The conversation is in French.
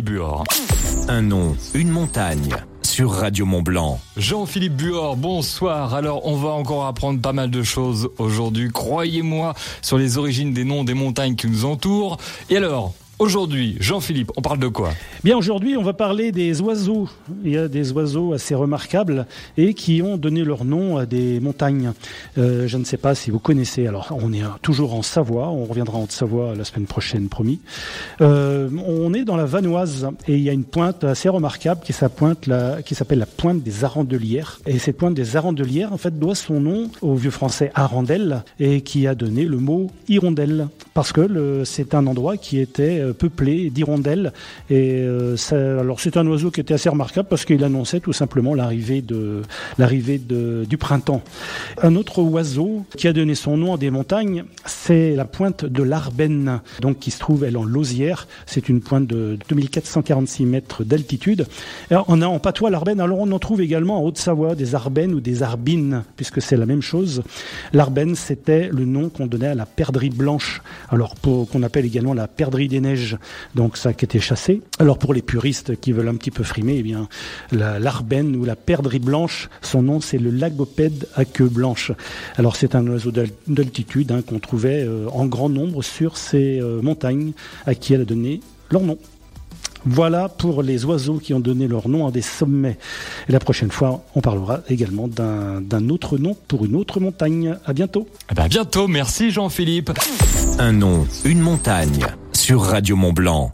Buor. Un nom, une montagne sur Radio Mont Blanc. Jean-Philippe Buor, bonsoir. Alors, on va encore apprendre pas mal de choses aujourd'hui, croyez-moi, sur les origines des noms des montagnes qui nous entourent. Et alors, Aujourd'hui, Jean-Philippe, on parle de quoi? Bien, aujourd'hui, on va parler des oiseaux. Il y a des oiseaux assez remarquables et qui ont donné leur nom à des montagnes. Euh, je ne sais pas si vous connaissez. Alors, on est toujours en Savoie. On reviendra en Savoie la semaine prochaine, promis. Euh, on est dans la Vanoise et il y a une pointe assez remarquable qui s'appelle la pointe des Arandelières. Et cette pointe des Arandelières, en fait, doit son nom au vieux français Arandel et qui a donné le mot hirondelle parce que c'est un endroit qui était euh, peuplé d'hirondelles. Et euh, alors c'est un oiseau qui était assez remarquable parce qu'il annonçait tout simplement l'arrivée de l'arrivée du printemps. Un autre oiseau qui a donné son nom à des montagnes, c'est la pointe de l'Arbenne, donc qui se trouve elle en Lausière. C'est une pointe de 2446 mètres d'altitude. On a en patois l'Arbenne. Alors on en trouve également en Haute-Savoie des Arbennes ou des Arbines, puisque c'est la même chose. L'Arbenne, c'était le nom qu'on donnait à la perdrix blanche. Alors qu'on appelle également la perdrix des neiges donc ça qui était chassé. Alors pour les puristes qui veulent un petit peu frimer, eh bien l'arbenne ou la perdrix blanche, son nom c'est le lagopède à queue blanche. Alors c'est un oiseau d'altitude hein, qu'on trouvait euh, en grand nombre sur ces euh, montagnes à qui elle a donné leur nom. Voilà pour les oiseaux qui ont donné leur nom à des sommets. Et la prochaine fois, on parlera également d'un autre nom pour une autre montagne. À bientôt. Eh ben, à bientôt. Merci Jean-Philippe. Un nom, une montagne sur Radio Mont Blanc.